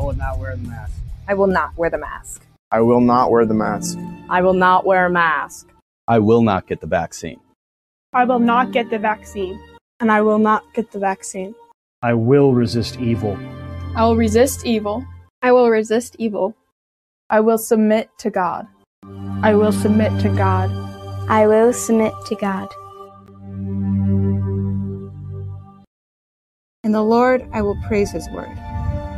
I will not wear the mask. I will not wear the mask. I will not wear the mask. I will not wear a mask. I will not get the vaccine. I will not get the vaccine. And I will not get the vaccine. I will resist evil. I will resist evil. I will resist evil. I will submit to God. I will submit to God. I will submit to God. In the Lord I will praise his word.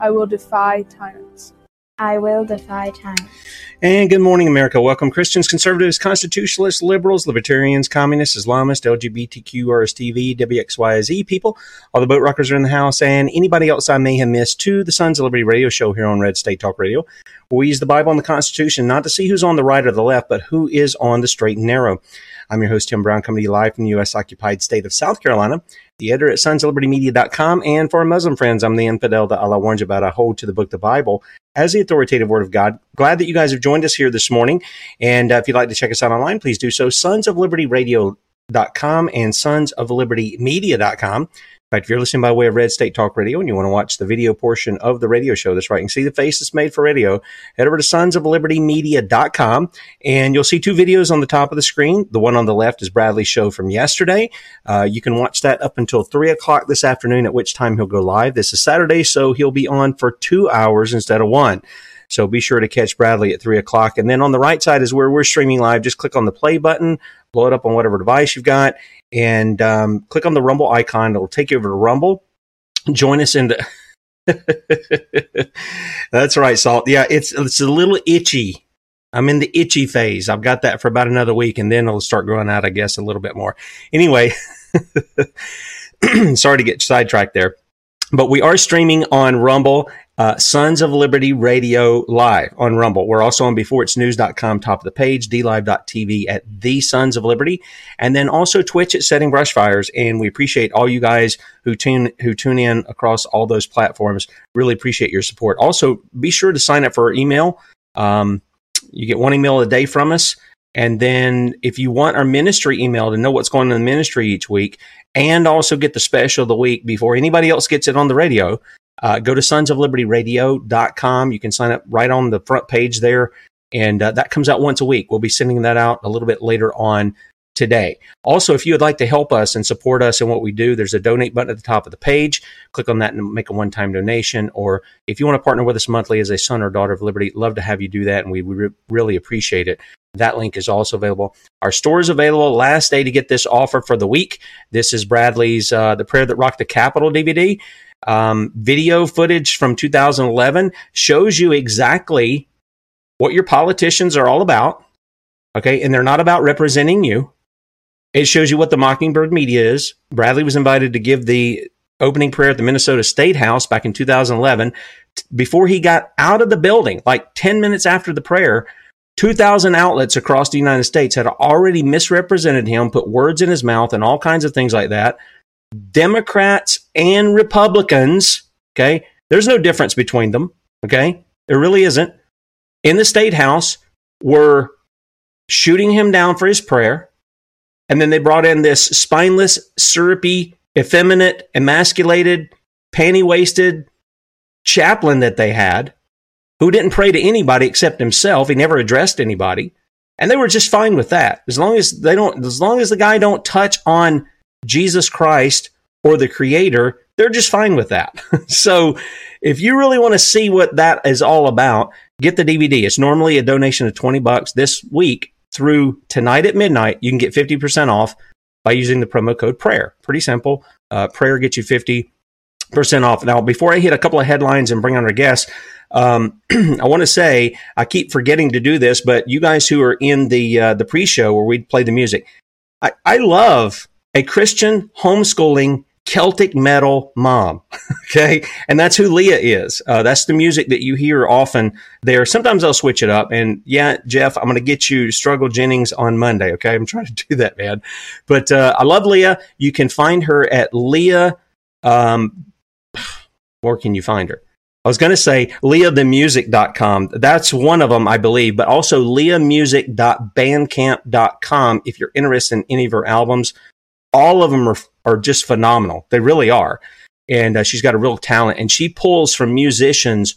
I will defy tyrants. I will defy tyrants. And good morning, America. Welcome, Christians, conservatives, constitutionalists, liberals, libertarians, communists, Islamists, LGBTQ, RSTV, WXYZ people. All the boat rockers are in the house, and anybody else I may have missed to the Sons of Liberty radio show here on Red State Talk Radio. We use the Bible and the Constitution not to see who's on the right or the left, but who is on the straight and narrow. I'm your host, Tim Brown, coming to you live from the U.S. occupied state of South Carolina, the editor at sonsoflibertymedia.com. And for our Muslim friends, I'm the infidel that Allah warns about. I hold to the book, the Bible, as the authoritative word of God. Glad that you guys have joined us here this morning. And uh, if you'd like to check us out online, please do so. Sons of Liberty Radio.com and Sons of Liberty Media.com. In fact, if you're listening by way of Red State Talk Radio and you want to watch the video portion of the radio show, that's right. You can see the face that's made for radio. Head over to sons of liberty media.com and you'll see two videos on the top of the screen. The one on the left is Bradley's show from yesterday. Uh, you can watch that up until three o'clock this afternoon, at which time he'll go live. This is Saturday, so he'll be on for two hours instead of one. So be sure to catch Bradley at three o'clock. And then on the right side is where we're streaming live. Just click on the play button, blow it up on whatever device you've got, and um, click on the Rumble icon. It'll take you over to Rumble. Join us in the. That's right, Salt. Yeah, it's it's a little itchy. I'm in the itchy phase. I've got that for about another week, and then it'll start growing out, I guess, a little bit more. Anyway, sorry to get sidetracked there. But we are streaming on Rumble, uh, Sons of Liberty Radio Live on Rumble. We're also on beforeitsnews.com, top of the page, dlive.tv at the Sons of Liberty, and then also Twitch at Setting Brush Fires. And we appreciate all you guys who tune who tune in across all those platforms. Really appreciate your support. Also, be sure to sign up for our email. Um, you get one email a day from us. And then if you want our ministry email to know what's going on in the ministry each week and also get the special of the week before anybody else gets it on the radio, uh, go to sonsoflibertyradio.com. You can sign up right on the front page there. And uh, that comes out once a week. We'll be sending that out a little bit later on today. Also, if you would like to help us and support us in what we do, there's a donate button at the top of the page. Click on that and make a one time donation. Or if you want to partner with us monthly as a son or daughter of liberty, love to have you do that. And we re- really appreciate it. That link is also available. Our store is available. Last day to get this offer for the week. This is Bradley's uh, The Prayer That Rocked the Capitol DVD. Um, video footage from 2011 shows you exactly what your politicians are all about. Okay. And they're not about representing you. It shows you what the Mockingbird media is. Bradley was invited to give the opening prayer at the Minnesota State House back in 2011. Before he got out of the building, like 10 minutes after the prayer, 2,000 outlets across the United States had already misrepresented him, put words in his mouth, and all kinds of things like that. Democrats and Republicans, okay, there's no difference between them, okay, there really isn't, in the State House were shooting him down for his prayer. And then they brought in this spineless, syrupy, effeminate, emasculated, panty waisted chaplain that they had who didn't pray to anybody except himself. He never addressed anybody. And they were just fine with that. As long as they don't, as long as the guy don't touch on Jesus Christ or the creator, they're just fine with that. so if you really want to see what that is all about, get the DVD. It's normally a donation of 20 bucks this week through tonight at midnight. You can get 50% off by using the promo code prayer. Pretty simple. Uh, prayer gets you 50% off. Now, before I hit a couple of headlines and bring on our guests, um, I want to say I keep forgetting to do this, but you guys who are in the uh, the pre-show where we play the music, I, I love a Christian homeschooling Celtic metal mom. okay. And that's who Leah is. Uh, that's the music that you hear often there. Sometimes I'll switch it up. And yeah, Jeff, I'm going to get you Struggle Jennings on Monday. Okay. I'm trying to do that, man. But uh, I love Leah. You can find her at Leah. Um, where can you find her? I was going to say leahthemusic.com. That's one of them, I believe, but also leahmusic.bandcamp.com if you're interested in any of her albums. All of them are, are just phenomenal. They really are. And uh, she's got a real talent and she pulls from musicians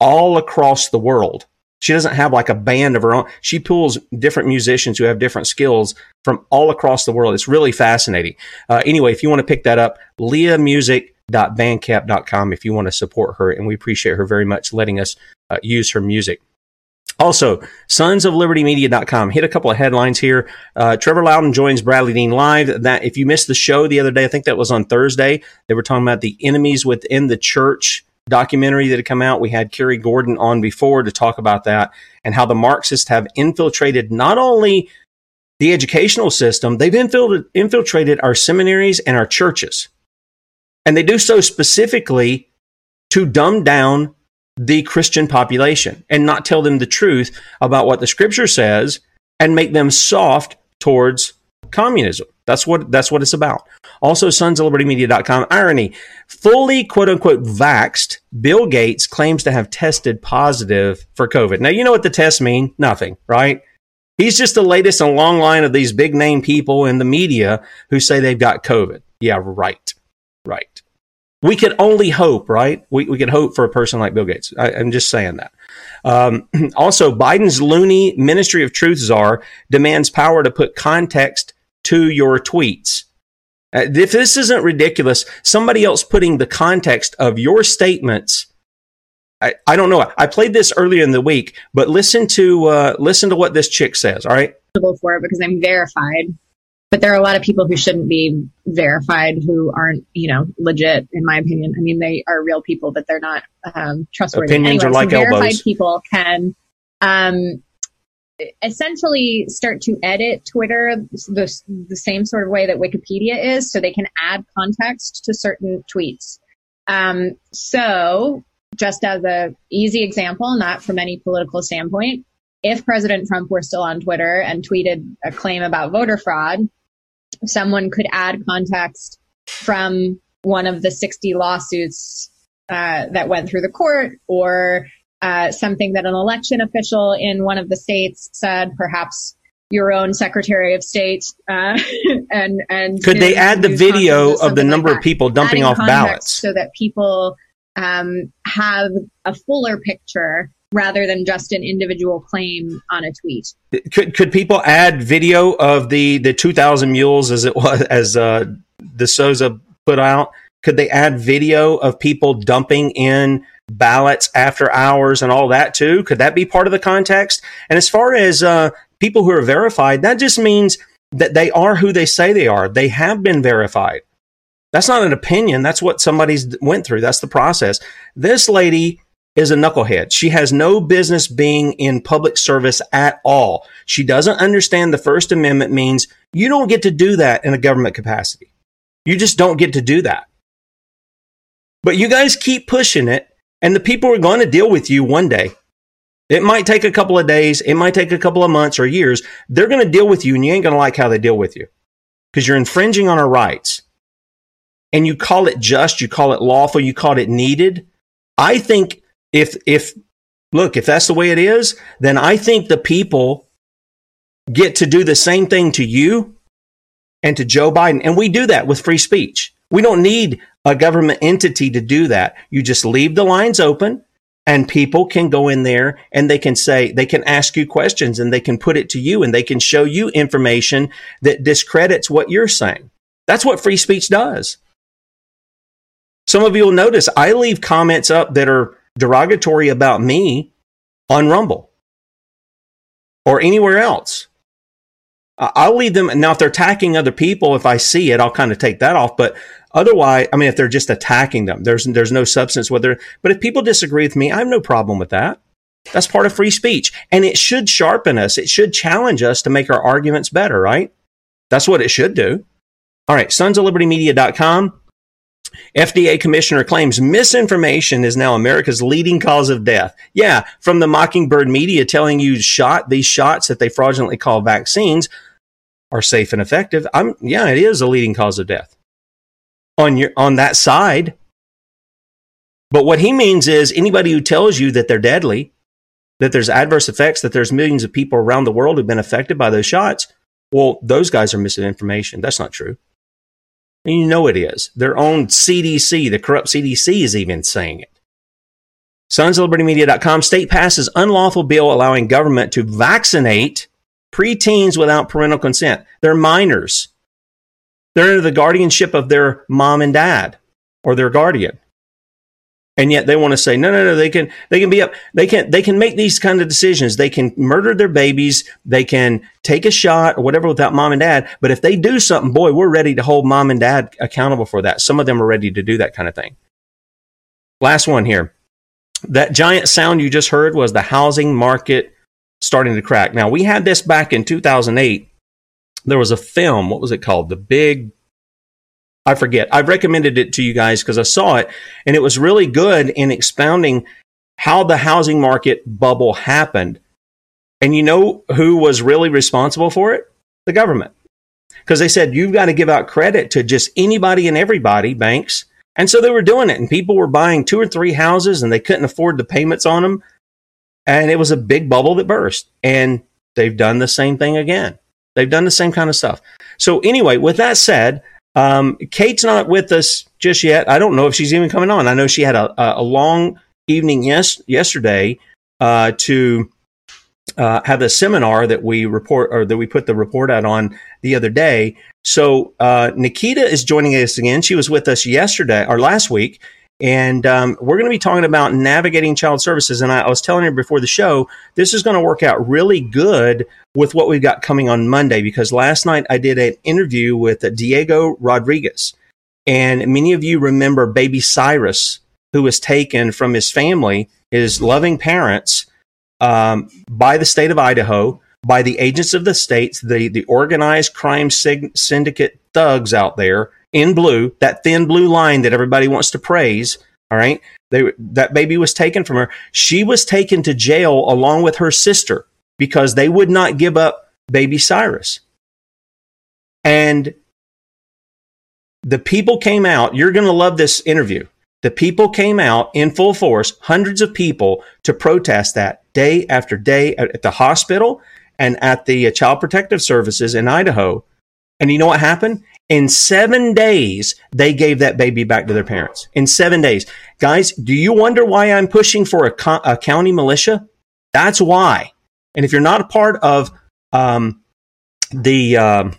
all across the world. She doesn't have like a band of her own. She pulls different musicians who have different skills from all across the world. It's really fascinating. Uh, anyway, if you want to pick that up, Leah Music bandcamp.com if you want to support her. And we appreciate her very much letting us uh, use her music. Also, sons of liberty media.com. Hit a couple of headlines here. Uh, Trevor Loudon joins Bradley Dean live. That if you missed the show the other day, I think that was on Thursday. They were talking about the enemies within the church documentary that had come out. We had Kerry Gordon on before to talk about that and how the Marxists have infiltrated not only the educational system, they've infiltrated our seminaries and our churches. And they do so specifically to dumb down the Christian population and not tell them the truth about what the scripture says and make them soft towards communism. That's what that's what it's about. Also, sons Irony. Fully quote unquote vaxed, Bill Gates claims to have tested positive for COVID. Now you know what the tests mean? Nothing, right? He's just the latest in a long line of these big name people in the media who say they've got COVID. Yeah, right. Right. We could only hope, right? We, we could hope for a person like Bill Gates. I, am just saying that. Um, also, Biden's loony Ministry of Truth czar demands power to put context to your tweets. Uh, if this isn't ridiculous, somebody else putting the context of your statements. I, I don't know. I played this earlier in the week, but listen to uh, listen to what this chick says. All right. For it because I'm verified but there are a lot of people who shouldn't be verified who aren't you know legit in my opinion. I mean they are real people but they're not um, trustworthy. Opinions anyway, are like so verified elbows. people can um, essentially start to edit twitter the, the same sort of way that wikipedia is so they can add context to certain tweets. Um, so just as a easy example not from any political standpoint if President Trump were still on Twitter and tweeted a claim about voter fraud, someone could add context from one of the 60 lawsuits uh, that went through the court or uh, something that an election official in one of the states said, perhaps your own Secretary of State, uh, and and could they add the video of the number like of people dumping Adding off ballots? so that people um, have a fuller picture rather than just an individual claim on a tweet. Could could people add video of the the 2000 mules as it was as uh, D'Souza put out? Could they add video of people dumping in ballots after hours and all that too? Could that be part of the context? And as far as uh, people who are verified, that just means that they are who they say they are. They have been verified. That's not an opinion. That's what somebody's went through. That's the process. This lady is a knucklehead. She has no business being in public service at all. She doesn't understand the First Amendment means you don't get to do that in a government capacity. You just don't get to do that. But you guys keep pushing it, and the people are going to deal with you one day. It might take a couple of days, it might take a couple of months or years. They're going to deal with you, and you ain't going to like how they deal with you because you're infringing on our rights. And you call it just, you call it lawful, you call it needed. I think if if look, if that's the way it is, then I think the people get to do the same thing to you and to Joe Biden. And we do that with free speech. We don't need a government entity to do that. You just leave the lines open and people can go in there and they can say, they can ask you questions and they can put it to you and they can show you information that discredits what you're saying. That's what free speech does. Some of you will notice I leave comments up that are derogatory about me on Rumble or anywhere else. I'll leave them. Now, if they're attacking other people, if I see it, I'll kind of take that off. But otherwise, I mean, if they're just attacking them, there's there's no substance. Whether, but if people disagree with me, I have no problem with that. That's part of free speech, and it should sharpen us. It should challenge us to make our arguments better. Right? That's what it should do. All right, sons of liberty media.com. FDA commissioner claims misinformation is now America's leading cause of death. Yeah, from the Mockingbird media telling you shot these shots that they fraudulently call vaccines are safe and effective. I'm yeah, it is a leading cause of death. On your on that side. But what he means is anybody who tells you that they're deadly, that there's adverse effects, that there's millions of people around the world who've been affected by those shots, well, those guys are misinformation. That's not true. And you know it is. Their own CDC, the corrupt CDC, is even saying it. Sons of Liberty Media.com state passes unlawful bill allowing government to vaccinate preteens without parental consent. They're minors. They're under the guardianship of their mom and dad or their guardian and yet they want to say no no no they can they can be up they can they can make these kind of decisions. They can murder their babies they can take a shot or whatever without mom and dad but if they do something boy we're ready to hold mom and dad accountable for that. Some of them are ready to do that kind of thing. Last one here. That giant sound you just heard was the housing market starting to crack. Now we had this back in 2008 there was a film what was it called? The big I forget. I've recommended it to you guys because I saw it and it was really good in expounding how the housing market bubble happened. And you know who was really responsible for it? The government. Because they said, you've got to give out credit to just anybody and everybody, banks. And so they were doing it, and people were buying two or three houses and they couldn't afford the payments on them. And it was a big bubble that burst. And they've done the same thing again. They've done the same kind of stuff. So, anyway, with that said, um, Kate's not with us just yet. I don't know if she's even coming on. I know she had a, a long evening yes yesterday uh, to uh, have the seminar that we report or that we put the report out on the other day. So uh, Nickita is joining us again. She was with us yesterday or last week, and um, we're going to be talking about navigating child services. And I, I was telling you before the show, this is going to work out really good with what we've got coming on Monday because last night I did an interview with Diego Rodriguez. And many of you remember baby Cyrus, who was taken from his family, his loving parents, um, by the state of Idaho, by the agents of the states, the, the organized crime syndicate thugs out there in blue, that thin blue line that everybody wants to praise. All right. They, that baby was taken from her. She was taken to jail along with her sister because they would not give up baby Cyrus. And the people came out. You're going to love this interview. The people came out in full force, hundreds of people to protest that day after day at the hospital and at the uh, Child Protective Services in Idaho. And you know what happened? In seven days, they gave that baby back to their parents. In seven days. Guys, do you wonder why I'm pushing for a, co- a county militia? That's why. And if you're not a part of um, the, um,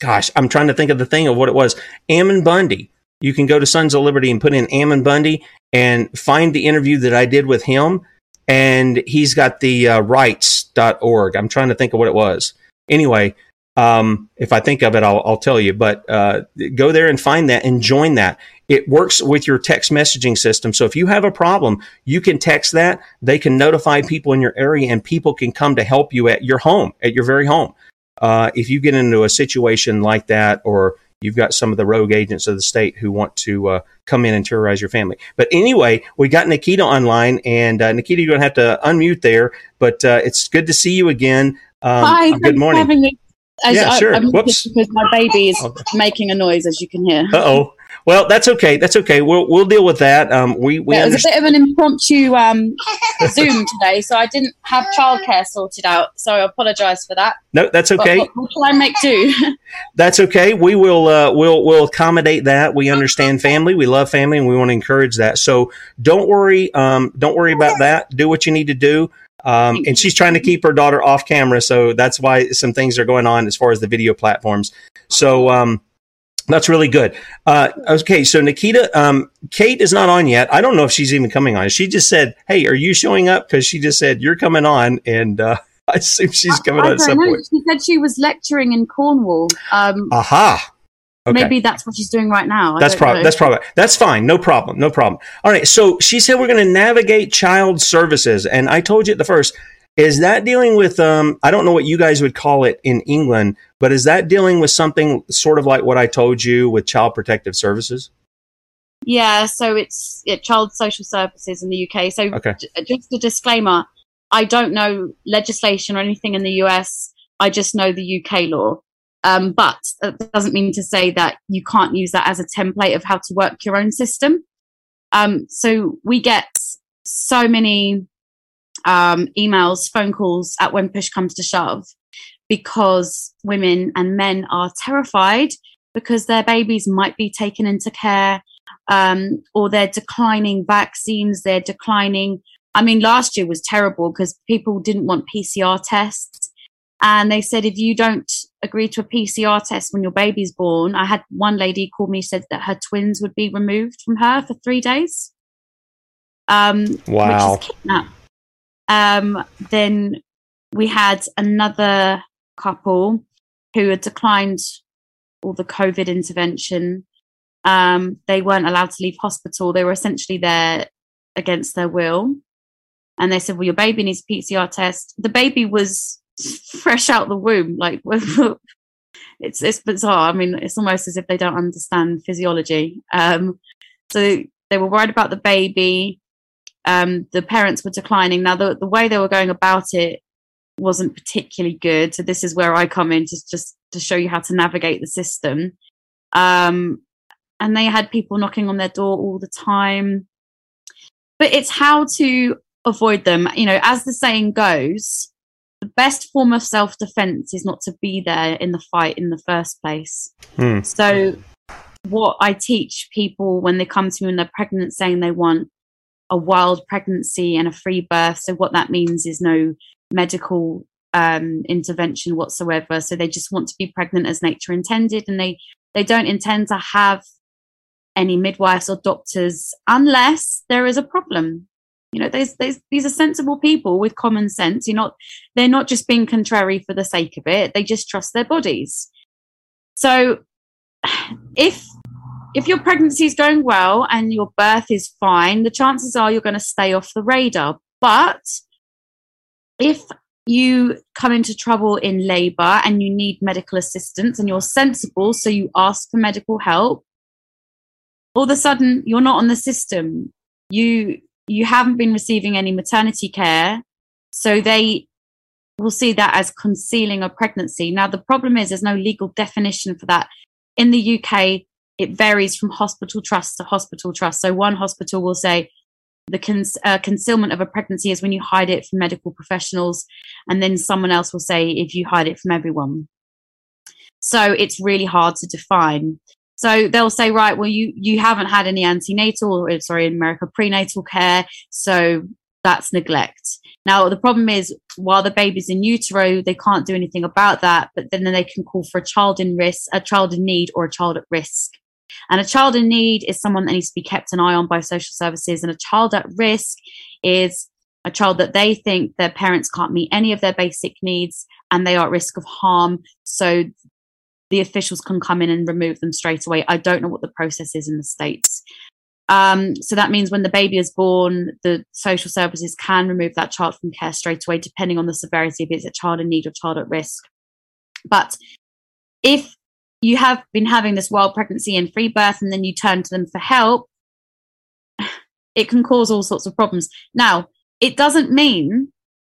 gosh, I'm trying to think of the thing of what it was. Ammon Bundy. You can go to Sons of Liberty and put in Ammon Bundy and find the interview that I did with him. And he's got the uh, rights.org. I'm trying to think of what it was. Anyway, um, if I think of it, I'll, I'll tell you. But uh, go there and find that and join that. It works with your text messaging system. So if you have a problem, you can text that. They can notify people in your area, and people can come to help you at your home, at your very home. Uh, if you get into a situation like that, or you've got some of the rogue agents of the state who want to uh, come in and terrorize your family. But anyway, we got Nickita online, and uh, Nickita, you're going to have to unmute there. But uh, it's good to see you again. Um, Hi, good morning. As Yeah, I, sure. I'm Whoops. because my baby is making a noise, as you can hear. Uh oh. Well, that's okay. That's okay. We'll we'll deal with that. Um, we we Yeah, it was a bit of an impromptu um, Zoom today, so I didn't have childcare sorted out. So I apologise for that. No, that's But okay. What, what shall I make do? That's okay. We will uh, we'll we'll accommodate that. We understand family. We love family, and we want to encourage that. So don't worry. Um, don't worry about that. Do what you need to do. Um, and she's trying to keep her daughter off camera, so that's why some things are going on as far as the video platforms. So um, that's really good. Uh, okay, so Nickita, um, Kate is not on yet. I don't know if she's even coming on. She just said, "Hey, are you showing up?" Because she just said you're coming on, and uh, I assume she's coming on I at some know. point. She said she was lecturing in Cornwall. Um, Aha. Okay. Maybe that's what she's doing right now. I That's probably that's probably that's fine. No problem. No problem. All right. So she said we're going to navigate child services, and I told you at the first. Is that dealing with um? I don't know what you guys would call it in England, but is that dealing with something sort of like what I told you with Child Protective Services? Yeah, so it's yeah, child social services in the UK. So Okay. j- just a disclaimer, I don't know legislation or anything in the US. I just know the UK law. Um, but that doesn't mean to say that you can't use that as a template of how to work your own system. Um, so we get so many um, emails, phone calls at when push comes to shove because women and men are terrified because their babies might be taken into care um, or they're declining vaccines, they're declining. I mean, last year was terrible because people didn't want PCR tests. And they said, if you don't agree to a PCR test when your baby's born, I had one lady call me, said that her twins would be removed from her for three days. Um, Wow. Which is kidnap. Um, then we had another couple who had declined all the COVID intervention. Um, they weren't allowed to leave hospital. They were essentially there against their will. And they said, Well, your baby needs a PCR test. The baby was fresh out the womb. Like, it's, it's bizarre. I mean, it's almost as if they don't understand physiology. Um, so they were worried about the baby. Um, the parents were declining. Now, the, the way they were going about it wasn't particularly good. So this is where I come in just just to show you how to navigate the system. Um, and they had people knocking on their door all the time. But it's how to avoid them. You know, as the saying goes, the best form of self defense is not to be there in the fight in the first place. Hmm. So, what I teach people when they come to me when they're pregnant saying they want a wild pregnancy and a free birth. So, what that means is no medical um, intervention whatsoever. So, they just want to be pregnant as nature intended and they, they don't intend to have any midwives or doctors unless there is a problem. You know, there's, there's, these are sensible people with common sense. You're not, they're not just being contrary for the sake of it. They just trust their bodies. So if if your pregnancy is going well and your birth is fine, the chances are you're going to stay off the radar. But if you come into trouble in labor and you need medical assistance and you're sensible, so you ask for medical help, all of a sudden you're not on the system. You you haven't been receiving any maternity care, so they will see that as concealing a pregnancy. Now the problem is there's no legal definition for that. In the UK, it varies from hospital trust to hospital trust. So one hospital will say the uh, concealment of a pregnancy is when you hide it from medical professionals, and then someone else will say if you hide it from everyone. So it's really hard to define. So they'll say, right, well, you, you haven't had any antenatal, or sorry, in America, prenatal care. So that's neglect. Now, the problem is while the baby's in utero, they can't do anything about that, but then, then they can call for a child in risk, a child in need, or a child at risk. And a child in need is someone that needs to be kept an eye on by social services. And a child at risk is a child that they think their parents can't meet any of their basic needs and they are at risk of harm. So the officials can come in and remove them straight away. I don't know what the process is in the States. Um, so that means when the baby is born, the social services can remove that child from care straight away, depending on the severity if it's a child in need or child at risk. But if you have been having this wild pregnancy and free birth and then you turn to them for help, it can cause all sorts of problems. Now, it doesn't mean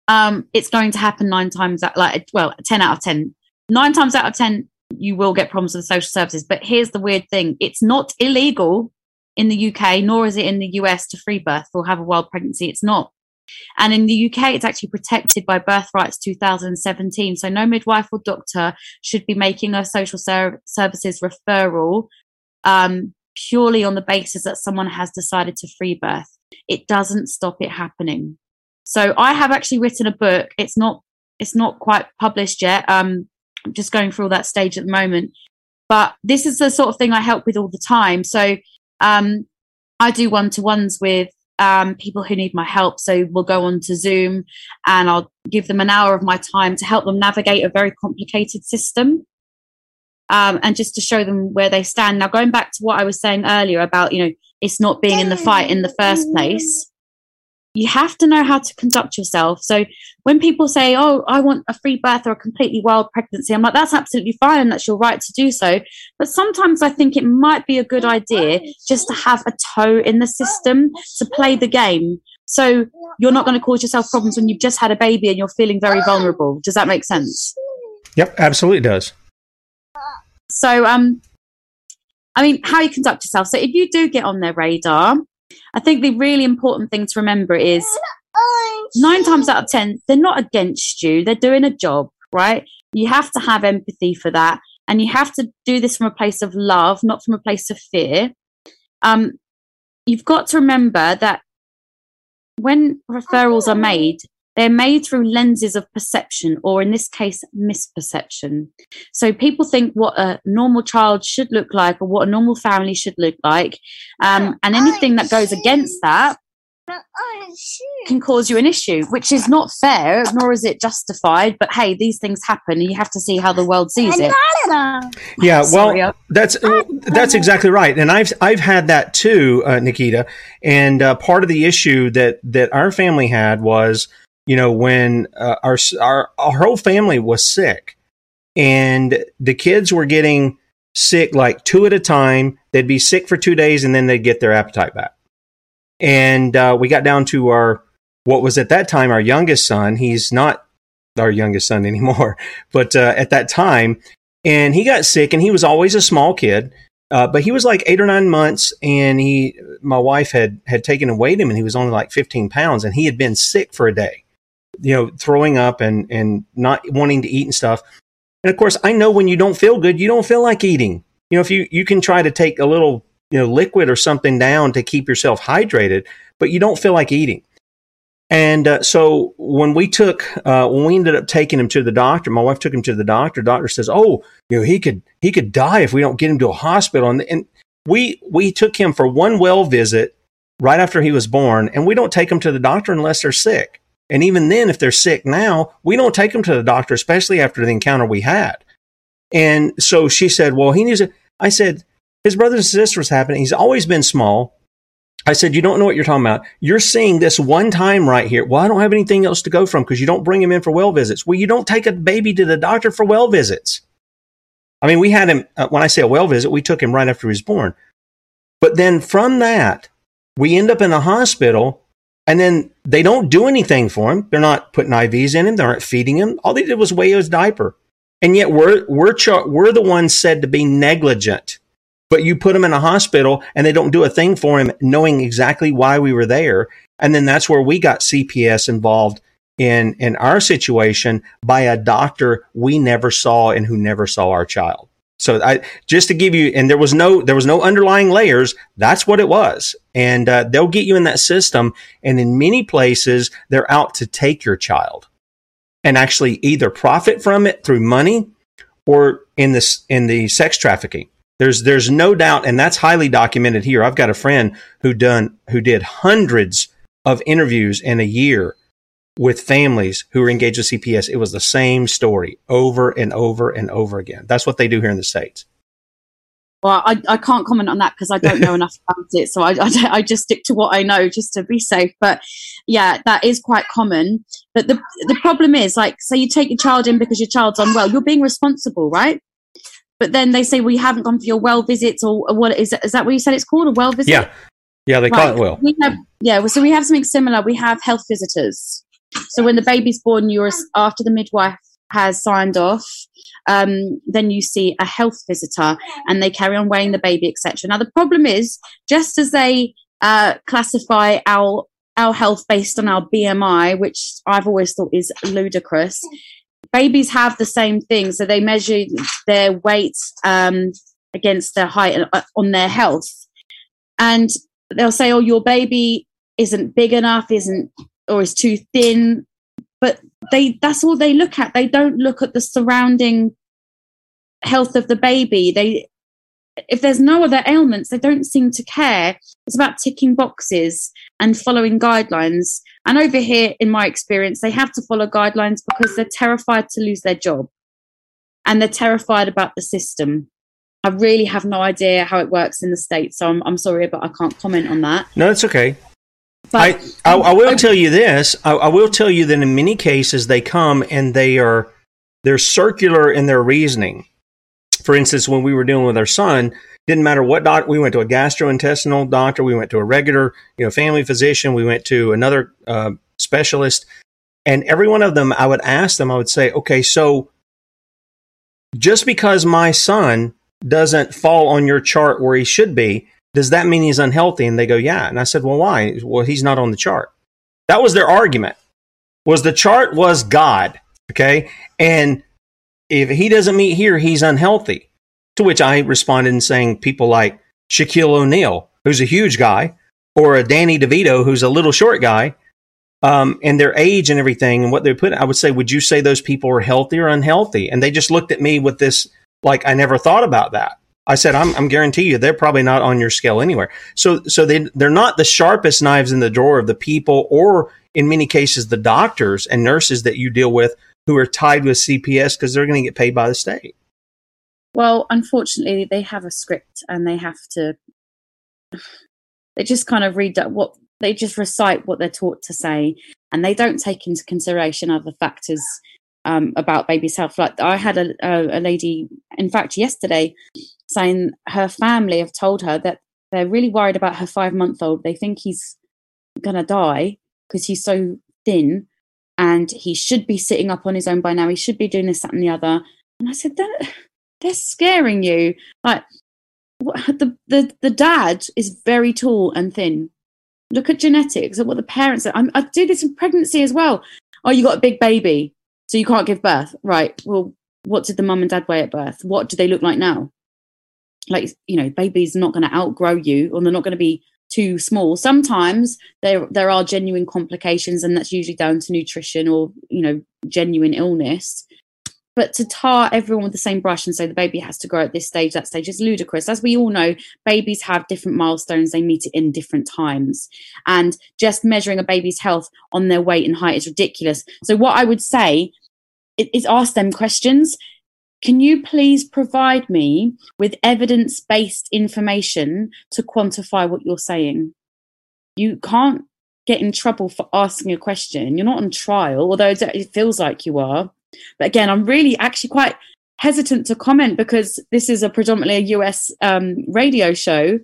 um, it's going to happen nine times, out, like, well, 10 out of 10. Nine times out of 10, you will get problems with social services. But here's the weird thing it's not illegal in the UK, nor is it in the US to free birth or have a wild pregnancy. It's not. And in the UK, it's actually protected by Birth Rights 2017. So no midwife or doctor should be making a social ser- services referral um, purely on the basis that someone has decided to free birth. It doesn't stop it happening. So I have actually written a book. It's not it's not quite published yet. Um, I'm just going through all that stage at the moment. But this is the sort of thing I help with all the time. So um, I do one to ones with um, people who need my help. So we'll go on to Zoom and I'll give them an hour of my time to help them navigate a very complicated system. Um, and just to show them where they stand. Now, going back to what I was saying earlier about, you know, it's not being in the fight in the first place you have to know how to conduct yourself. So when people say, "Oh, I want a free birth or a completely wild pregnancy," I'm like, "That's absolutely fine. That's your right to do so." But sometimes I think it might be a good idea just to have a toe in the system to play the game. So you're not going to cause yourself problems when you've just had a baby and you're feeling very vulnerable. Does that make sense? Yep, absolutely does. So, um, I mean, how you conduct yourself. So if you do get on their radar I think the really important thing to remember is nine times out of 10, they're not against you, they're doing a job, right? You have to have empathy for that. And you have to do this from a place of love, not from a place of fear. Um, you've got to remember that when referrals are made, they're made through lenses of perception, or in this case, misperception. So people think what a normal child should look like, or what a normal family should look like. Um, and anything that goes against that can cause you an issue, which is not fair, nor is it justified. But hey, these things happen, and you have to see how the world sees it. Yeah, well, that's that's exactly right, and I've I've had that too, uh, Nickita. And uh, part of the issue that that our family had was you know, when uh, our, our our whole family was sick, and the kids were getting sick like two at a time. They'd be sick for two days, and then they'd get their appetite back. And uh, we got down to our what was at that time our youngest son. He's not our youngest son anymore, but uh, at that time, and he got sick, and he was always a small kid. Uh, but he was like eight or nine months, and he, my wife had had taken and weighed him, and he was only like fifteen pounds, and he had been sick for a day you know, throwing up and, and not wanting to eat and stuff. And of course, I know when you don't feel good, you don't feel like eating. You know, if you, you can try to take a little, you know, liquid or something down to keep yourself hydrated, but you don't feel like eating. And uh, so when we took, uh, when we ended up taking him to the doctor, my wife took him to the doctor. Doctor says, "Oh, you know, he could he could die if we don't get him to a hospital." And, and we we took him for one well visit right after he was born, and we don't take him to the doctor unless they're sick. And even then, if they're sick now, we don't take them to the doctor, especially after the encounter we had. And so she said, Well, he needs it. I said, His brothers and sisters happen. He's always been small. I said, You don't know what you're talking about. You're seeing this one time right here. Well, I don't have anything else to go from because you don't bring him in for well visits. Well, you don't take a baby to the doctor for well visits. I mean, we had him, uh, when I say a well visit, we took him right after he was born. But then from that, we end up in a hospital and then they don't do anything for him. They're not putting IVs in him. They aren't feeding him. All they did was weigh his diaper. And yet we're, we're, char- we're the ones said to be negligent. But you put him in a hospital and they don't do a thing for him knowing exactly why we were there. And then that's where we got CPS involved in in our situation by a doctor we never saw and who never saw our child. So I just to give you, and there was no there was no underlying layers. That's what it was, and uh, they'll get you in that system. And in many places, they're out to take your child, and actually either profit from it through money, or in this in the sex trafficking. There's there's no doubt, and that's highly documented here. I've got a friend who done who did hundreds of interviews in a year with families who were engaged with CPS, it was the same story over and over and over again. That's what they do here in the States. Well, I, I can't comment on that because I don't know enough about it. So I, I, I, just stick to what I know just to be safe. But yeah, that is quite common. But the, the problem is, like, say you take your child in because your child's unwell, you're being responsible, right? But then they say, well, you haven't gone for your well visits or, or what is that, is that what you said it's called? A well visit? Yeah. Yeah, they right. call it well. We have, yeah, so we have something similar. We have health visitors. So when the baby's born, you're after the midwife has signed off. Um, then you see a health visitor, and they carry on weighing the baby, etc. Now the problem is, just as they uh, classify our our health based on our BMI, which I've always thought is ludicrous. Babies have the same thing, so they measure their weight um, against their height uh, on their health, and they'll say, "Oh, your baby isn't big enough, isn't or is too thin. But they that's all they look at. They don't look at the surrounding health of the baby. They if there's no other ailments they don't seem to care. It's about ticking boxes and following guidelines. And over here in my experience they have to follow guidelines because they're terrified to lose their job. And they're terrified about the system. I really have no idea how it works in the states so i'm, I'm sorry but i can't comment on that. No it's okay but I, I, I will tell you this. I, I, will tell you that in many cases they come and they are they're circular in their reasoning. For instance, when we were dealing with our son, didn't matter what doctor we went to a gastrointestinal doctor, we went to a regular you know family physician, we went to another uh, specialist, and every one of them, I would ask them, I would say, okay, so just because my son doesn't fall on your chart where he should be does that mean he's unhealthy? And they go, yeah. And I said, well, why? Well, he's not on the chart. That was their argument. Was the chart was God, okay? And if he doesn't meet here, he's unhealthy. To which I responded in saying people like Shaquille O'Neal, who's a huge guy, or a Danny DeVito, who's a little short guy, um, and their age and everything and what they put, I would say, would you say those people are healthy or unhealthy? And they just looked at me with this, like, I never thought about that. I said, I'm, I'm guarantee you, they're probably not on your scale anywhere. So, so they, they're not the sharpest knives in the drawer of the people, or in many cases, the doctors and nurses that you deal with who are tied with CPS because they're going to get paid by the state. Well, unfortunately, they have a script and they have to. They just kind of read what they just recite what they're taught to say, and they don't take into consideration other factors um, about baby's health. Like I had a, a, a lady, in fact, yesterday saying her family have told her that they're really worried about her five month old. They think he's to die because he's so thin and he should be sitting up on his own by now. He should be doing this, that, and the other. And I said, they're, they're scaring you. Like, the, the, the dad is very tall and thin. Look at genetics and what the parents are. I'm, I do this in pregnancy as well. Oh, you got a big baby, so you can't give birth. Right. Well, what did the mum and dad weigh at birth? What do they look like now? like you know baby's not going to outgrow you or they're not going to be too small sometimes there there are genuine complications and that's usually down to nutrition or you know genuine illness but to tar everyone with the same brush and say the baby has to grow at this stage that stage is ludicrous as we all know babies have different milestones they meet it in different times and just measuring a baby's health on their weight and height is ridiculous so what i would say is ask them questions can you please provide me with evidence based information to quantify what you're saying? You can't get in trouble for asking a question. You're not on trial, although it feels like you are. But again, I'm really actually quite hesitant to comment because this is a predominantly a US um, radio show.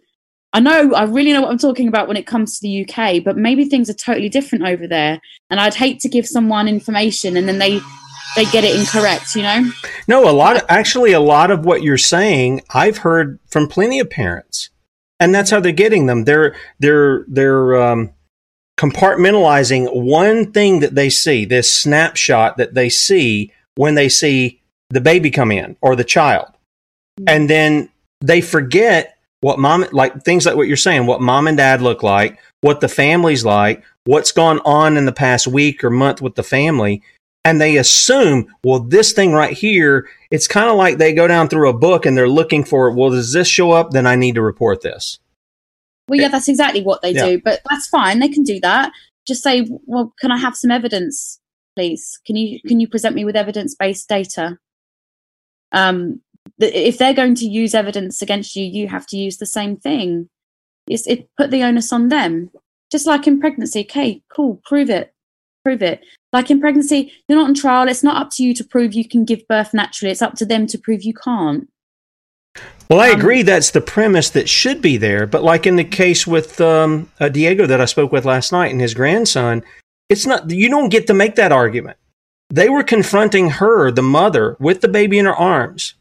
I know, I really know what I'm talking about when it comes to the UK, but maybe things are totally different over there. And I'd hate to give someone information and then they they get it incorrect, you know? No, a lot of, actually a lot of what you're saying, I've heard from plenty of parents. And that's how they're getting them. They're they're they're um compartmentalizing one thing that they see, this snapshot that they see when they see the baby come in or the child. And then they forget what mom, like things like what you're saying, what mom and dad look like, what the family's like, what's gone on in the past week or month with the family. And they assume, well, this thing right here, it's kind of like they go down through a book and they're looking for, well, does this show up? Then I need to report this. Well, yeah, that's exactly what they Yeah. do, but that's fine. They can do that. Just say, well, can I have some evidence, please? Can you can you present me with evidence based data? Um, if they're going to use evidence against you, you have to use the same thing. It's, it put the onus on them, just like in pregnancy. Okay, cool, prove it, prove it. Like in pregnancy, you're not on trial. It's not up to you to prove you can give birth naturally. It's up to them to prove you can't. Well, I agree that's the premise that should be there. But like in the case with um, uh, Diego that I spoke with last night and his grandson, it's not, you don't get to make that argument. They were confronting her, the mother, with the baby in her arms.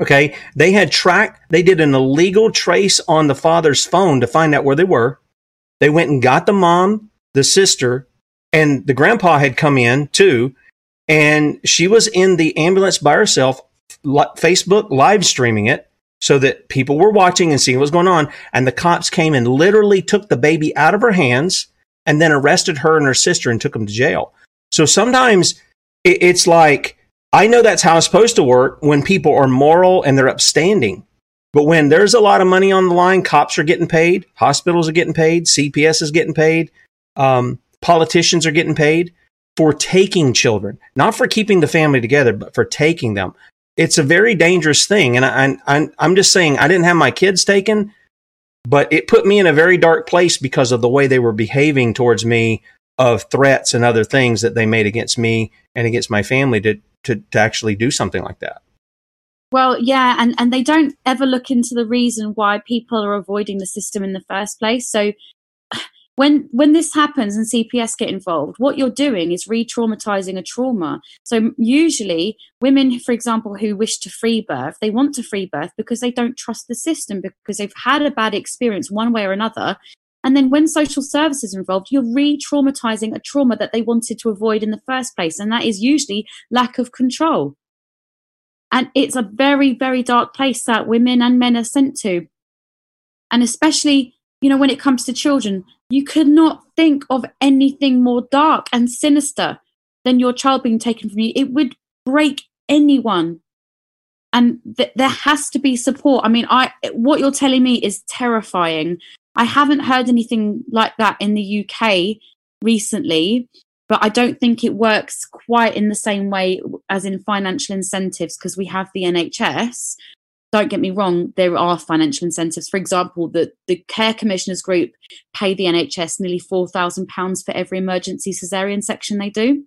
Okay. They had tracked, they did an illegal trace on the father's phone to find out where they were. They went and got the mom, the sister, and the grandpa had come in too. And she was in the ambulance by herself, Facebook live streaming it so that people were watching and seeing what was going on. And the cops came and literally took the baby out of her hands and then arrested her and her sister and took them to jail. So sometimes it, it's like, I know that's how it's supposed to work when people are moral and they're upstanding. But when there's a lot of money on the line, cops are getting paid, hospitals are getting paid, CPS is getting paid, um, politicians are getting paid for taking children, not for keeping the family together, but for taking them. It's a very dangerous thing. And I, I, I'm just saying, I didn't have my kids taken, but it put me in a very dark place because of the way they were behaving towards me of threats and other things that they made against me and against my family to, to, to actually do something like that. Well, yeah, and, and they don't ever look into the reason why people are avoiding the system in the first place. So when when this happens and CPS get involved, what you're doing is re-traumatizing a trauma. So usually women, for example, who wish to free birth, they want to free birth because they don't trust the system because they've had a bad experience one way or another. And then when social services are involved, you're re-traumatizing a trauma that they wanted to avoid in the first place. And that is usually lack of control. And it's a very, very dark place that women and men are sent to. And especially, you know, when it comes to children, you could not think of anything more dark and sinister than your child being taken from you. It would break anyone. And th- there has to be support. I mean, I what you're telling me is terrifying. I haven't heard anything like that in the UK recently, but I don't think it works quite in the same way as in financial incentives because we have the NHS. Don't get me wrong, there are financial incentives. For example, the, the Care Commissioners Group pay the NHS nearly £4,000 for every emergency caesarean section they do.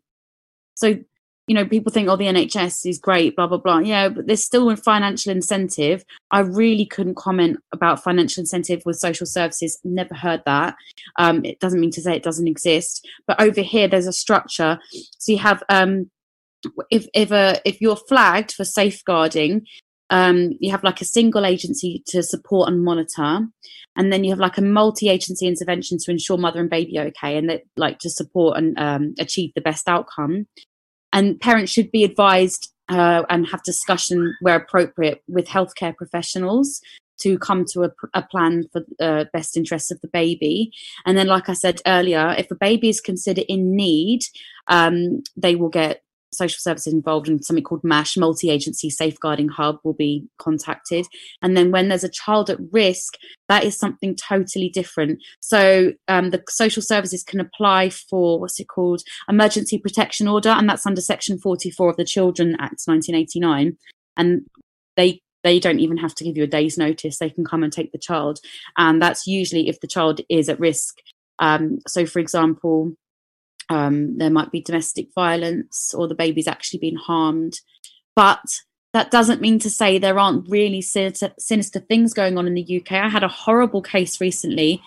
So, you know, people think, oh, the NHS is great, blah, blah, blah. Yeah, but there's still a financial incentive. I really couldn't comment about financial incentive with social services. Never heard that. Um, it doesn't mean to say it doesn't exist. But over here, there's a structure. So you have, um, if if a if you're flagged for safeguarding, um, you have like a single agency to support and monitor, and then you have like a multi-agency intervention to ensure mother and baby okay, and that like to support and um, achieve the best outcome. And parents should be advised uh, and have discussion where appropriate with healthcare professionals to come to a, a plan for uh, best interests of the baby. And then, like I said earlier, if a baby is considered in need, um, they will get social services involved in something called MASH, Multi Agency Safeguarding Hub, will be contacted. And then when there's a child at risk, that is something totally different. So um, the social services can apply for what's it called? Emergency Protection Order, and that's under Section 44 of the Children Act 1989. And they they don't even have to give you a day's notice. They can come and take the child. And that's usually if the child is at risk. Um, so, for example, um, there might be domestic violence or the baby's actually been harmed. But that doesn't mean to say there aren't really sinister, sinister things going on in the UK. I had a horrible case recently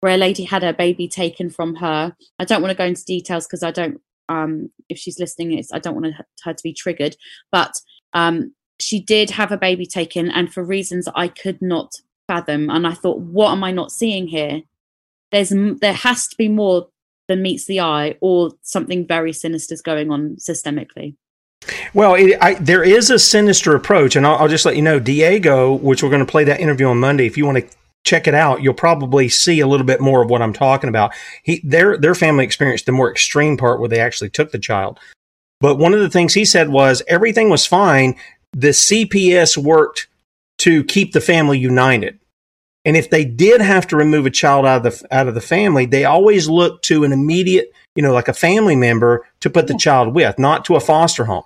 where a lady had her baby taken from her. I don't want to go into details because I don't, um, if she's listening, I don't want her to be triggered. But um, she did have a baby taken, and for reasons I could not fathom. And I thought, what am I not seeing here? there's there has to be more than meets the eye, or something very sinister is going on systemically. Well, it, I, there is a sinister approach, and I'll, I'll, just let you know, Diego, which we're going to play that interview on Monday. If you want to check it out, you'll probably see a little bit more of what I'm talking about. He, their, their family experienced the more extreme part where they actually took the child. But one of the things he said was everything was fine. The CPS worked to keep the family united. And if they did have to remove a child out of the out of the family, they always looked to an immediate, you know, like a family member to put the child with, not to a foster home.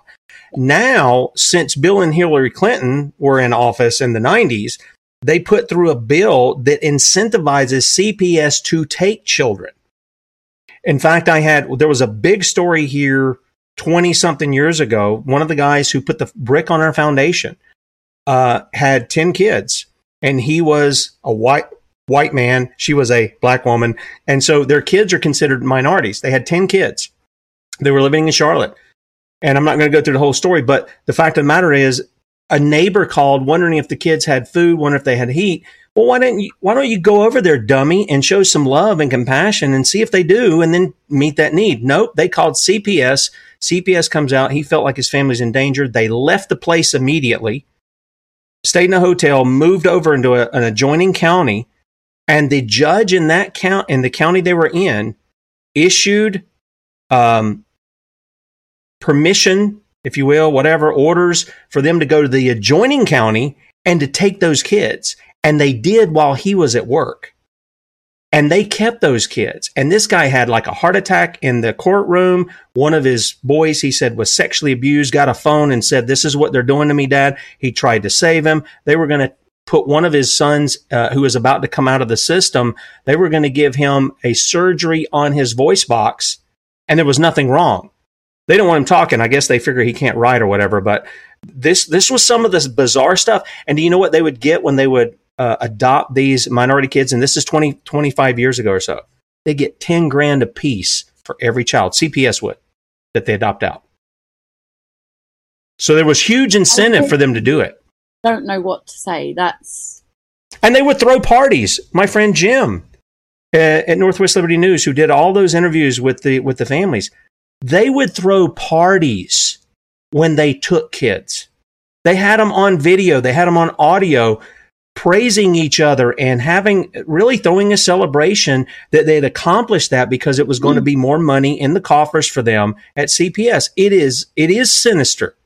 Now, since Bill and Hillary Clinton were in office in the 90s, they put through a bill that incentivizes CPS to take children. In fact, I had there was a big story here 20 something years ago. One of the guys who put the brick on our foundation uh, had 10 kids and he was a white white man, she was a black woman, and so their kids are considered minorities. They had 10 kids. They were living in Charlotte. And I'm not going to go through the whole story, but the fact of the matter is a neighbor called wondering if the kids had food, wondering if they had heat. Well, why don't you why don't you go over there, dummy, and show some love and compassion and see if they do and then meet that need? Nope, they called CPS. CPS comes out, he felt like his family's in danger. They left the place immediately stayed in a hotel, moved over into a, an adjoining county, and the judge in that count in the county they were in issued um, permission, if you will, whatever orders for them to go to the adjoining county and to take those kids. And they did while he was at work and they kept those kids. And this guy had like a heart attack in the courtroom. One of his boys, he said, was sexually abused, got a phone and said, This is what they're doing to me, dad. He tried to save him. They were going to put one of his sons, uh, who was about to come out of the system, they were going to give him a surgery on his voice box, and there was nothing wrong. They don't want him talking. I guess they figure he can't write or whatever. But this this was some of this bizarre stuff. And do you know what they would get when they would uh, adopt these minority kids, and this is 20, 25 years ago or so, they get 10 grand a piece for every child. CPS would that they adopt out. So there was huge incentive for them to do it. Don't know what to say. That's and they would throw parties. My friend Jim uh, at Northwest Liberty News, who did all those interviews with the with the families, they would throw parties when they took kids. They had them on video. They had them on audio praising each other and having really throwing a celebration that they'd accomplished that because it was going mm. to be more money in the coffers for them at CPS. It is it is sinister.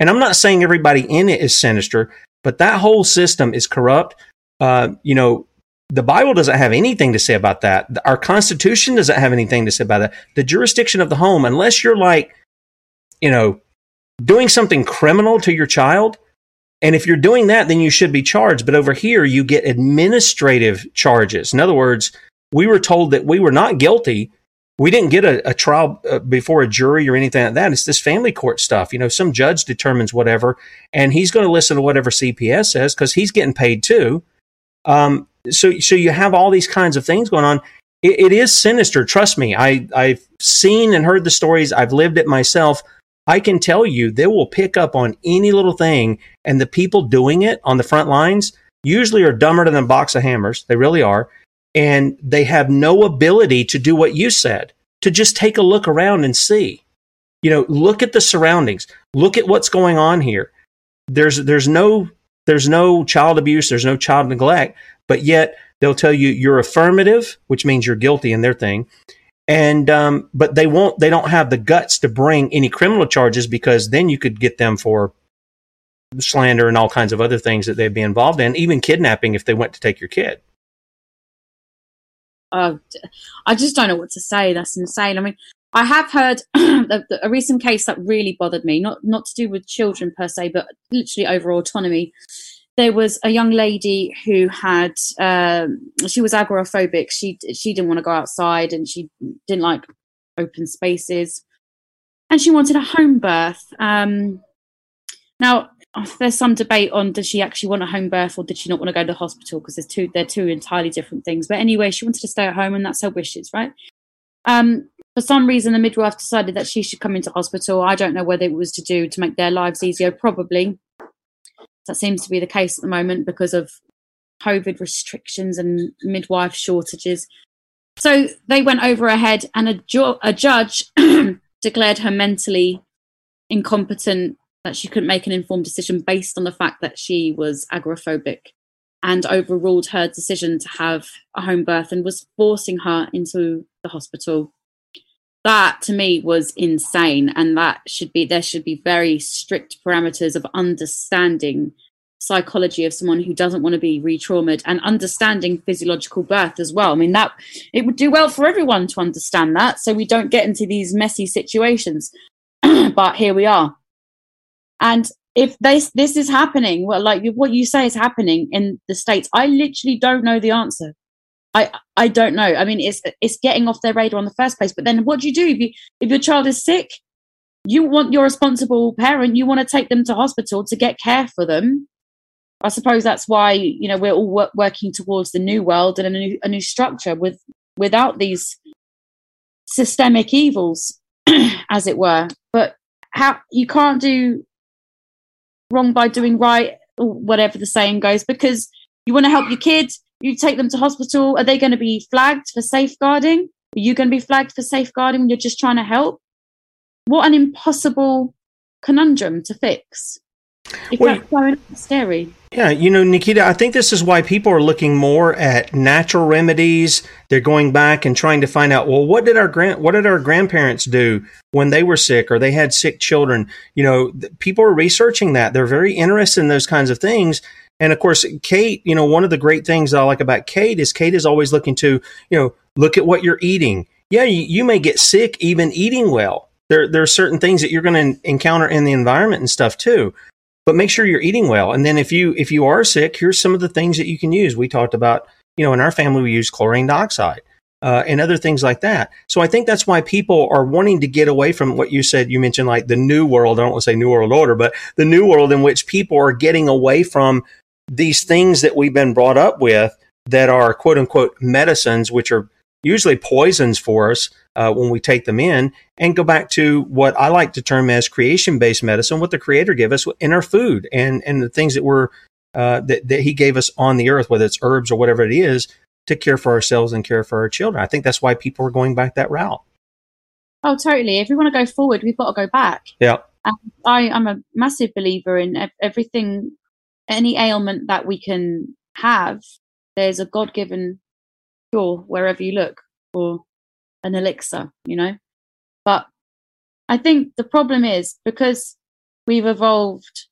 And I'm not saying everybody in it is sinister, but that whole system is corrupt. Uh, you know, the Bible doesn't have anything to say about that. Our Constitution doesn't have anything to say about that. The jurisdiction of the home, unless you're like, you know, doing something criminal to your child, and if you're doing that, then you should be charged. But over here, you get administrative charges. In other words, we were told that we were not guilty. We didn't get a, a trial uh, before a jury or anything like that. It's this family court stuff. You know, some judge determines whatever, and he's going to listen to whatever CPS says because he's getting paid too. Um, so, so you have all these kinds of things going on. It, it is sinister. Trust me. I, I've seen and heard the stories. I've lived it myself. I can tell you they will pick up on any little thing, and the people doing it on the front lines usually are dumber than a box of hammers. They really are. And they have no ability to do what you said, to just take a look around and see. You know, look at the surroundings. Look at what's going on here. There's there's no there's no child abuse, there's no child neglect, but yet they'll tell you you're affirmative, which means you're guilty in their thing and um, but they won't they don't have the guts to bring any criminal charges because then you could get them for slander and all kinds of other things that they'd be involved in even kidnapping if they went to take your kid. Uh, i just don't know what to say. That's insane. I mean i have heard a, a recent case that really bothered me. Not not to do with children per se but literally over autonomy there was a young lady who had um, she was agoraphobic. She she didn't want to go outside and she didn't like open spaces, and she wanted a home birth. Um, now there's some debate on does she actually want a home birth or did she not want to go to the hospital because there's two they're two entirely different things. But anyway, she wanted to stay at home and that's her wishes, right? Um, for some reason, the midwife decided that she should come into hospital. I don't know whether it was to do to make their lives easier, probably that seems to be the case at the moment because of COVID restrictions and midwife shortages. So they went over her head, and a, ju- a judge declared her mentally incompetent, that she couldn't make an informed decision based on the fact that she was agoraphobic, and overruled her decision to have a home birth and was forcing her into the hospital. That to me was insane, and that should be there should be very strict parameters of understanding psychology of someone who doesn't want to be re-traumatized and understanding physiological birth as well. I mean that it would do well for everyone to understand that so we don't get into these messy situations. but here we are. And if this this is happening, well like what you say is happening in the states, I literally don't know the answer. I I don't know. I mean it's it's getting off their radar in the first place, but then what do you do if you if your child is sick? You want your responsible parent, you want to take them to hospital to get care for them I suppose that's why you know we're all wor- working towards the new world and a new, a new structure with without these systemic evils, as it were. But how you can't do wrong by doing right, or whatever the saying goes, because you want to help your kids. You take them to hospital. Are they going to be flagged for safeguarding? Are you going to be flagged for safeguarding when you're just trying to help? What an impossible conundrum to fix. If well, that's scary. Yeah, you know, Nickita, I think this is why people are looking more at natural remedies. They're going back and trying to find out, well, what did our grand what did our grandparents do when they were sick or they had sick children? You know, people are researching that. They're very interested in those kinds of things. And of course, Kate, you know, one of the great things I like about Kate is Kate is always looking to, you know, look at what you're eating. Yeah, you, you may get sick even eating well. There, there are certain things that you're going to encounter in the environment and stuff too but make sure you're eating well. And then if you if you are sick, here's some of the things that you can use. We talked about, you know, in our family we use chlorine dioxide. Uh, and other things like that. So I think that's why people are wanting to get away from what you said. You mentioned like the new world. I don't want to say new world order, but the new world in which people are getting away from these things that we've been brought up with that are quote unquote medicines, which are usually poisons for us uh, when we take them in, and go back to what I like to term as creation based medicine, what the Creator gave us in our food and, and the things that were uh, that, that He gave us on the earth, whether it's herbs or whatever it is, to care for ourselves and care for our children. I think that's why people are going back that route. Oh, totally. If we want to go forward, we've got to go back. Yeah. I, I'm a massive believer in everything, any ailment that we can have, there's a God given cure wherever you look or an elixir, you know? But I think the problem is because we've evolved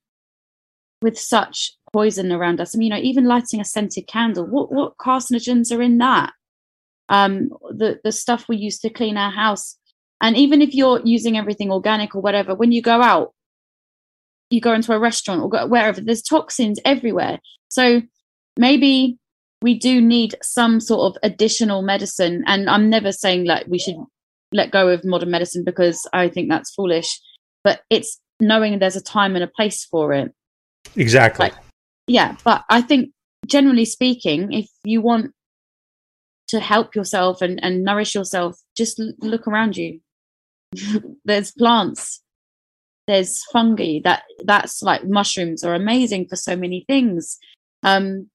with such poison around us. I mean, you know, even lighting a scented candle, what, what carcinogens are in that? Um, the, the stuff we use to clean our house. And even if you're using everything organic or whatever, when you go out, you go into a restaurant or go wherever, there's toxins everywhere. So maybe we do need some sort of additional medicine. And I'm never saying like we should let go of modern medicine because I think that's foolish, but it's knowing there's a time and a place for it. Exactly. Like, yeah, but I think generally speaking, if you want to help yourself and, and nourish yourself, just look around you. there's plants, there's fungi that that's like mushrooms are amazing for so many things. Um,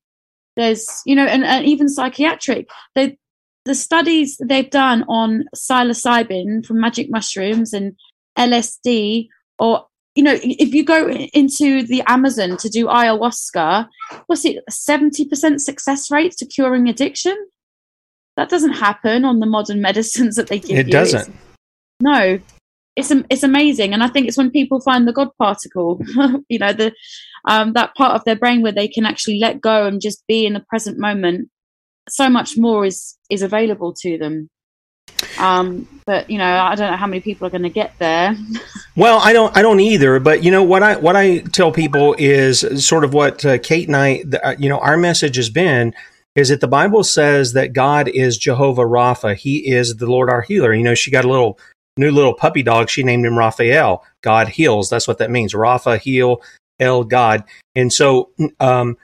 there's, you know, and, and even psychiatric. They, the studies they've done on psilocybin from magic mushrooms and LSD, or you know, if you go into the Amazon to do ayahuasca, what's it, seventy percent success rate to curing addiction? That doesn't happen on the modern medicines that they give it you. Doesn't. It's, no, it's it's amazing, and I think it's when people find the God particle, you know, the um, that part of their brain where they can actually let go and just be in the present moment. So much more is is available to them. Um, but you know, I don't know how many people are going to get there. well, I don't, I don't either. But you know what I what I tell people is sort of what uh, Kate and I, uh, you know, our message has been is that the Bible says that God is Jehovah Rapha. He is the Lord our healer. You know, she got a little new little puppy dog. She named him Raphael. God heals. That's what that means. Rapha, heal, El God. And so, um,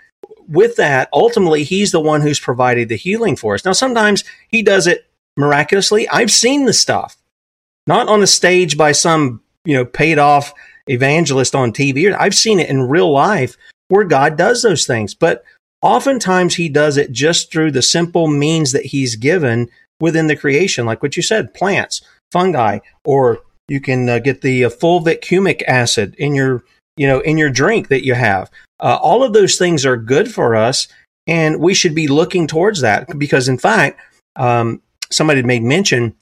with that, ultimately, he's the one who's provided the healing for us. Now, sometimes he does it miraculously. I've seen the stuff, not on a stage by some, you know, paid off evangelist on TV. I've seen it in real life where God does those things, but oftentimes he does it just through the simple means that he's given within the creation, like what you said, plants, fungi, or you can uh, get the uh, fulvic humic acid in your, you know, in your drink that you have. Uh, all of those things are good for us, and we should be looking towards that because, in fact, um, somebody made mention.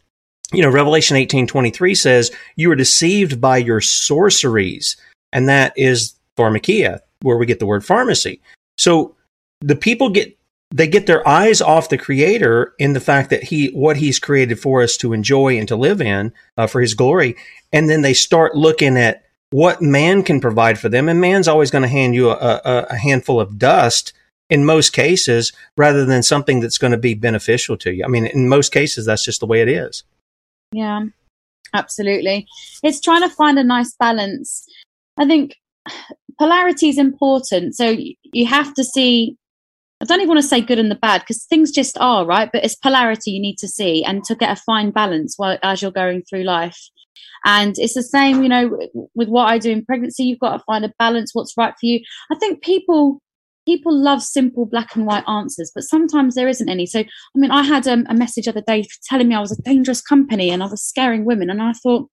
You know, Revelation eighteen twenty three says you are deceived by your sorceries, and that is pharmakeia, where we get the word pharmacy. So the people get they get their eyes off the creator in the fact that he what he's created for us to enjoy and to live in uh, for his glory. And then they start looking at what man can provide for them. And man's always going to hand you a, a, a, handful of dust in most cases rather than something that's going to be beneficial to you. I mean in most cases that's just the way it is. Yeah absolutely. It's trying to find a nice balance. I think polarity is important so you have to see I don't even want to say good and the bad because things just are, right? But it's polarity you need to see and to get a fine balance while, as you're going through life. And it's the same, you know, with what I do in pregnancy, you've got to find a balance, what's right for you. I think people people love simple black and white answers, but sometimes there isn't any. So, I mean, I had um, a message the other day telling me I was a dangerous company and I was scaring women. And I thought,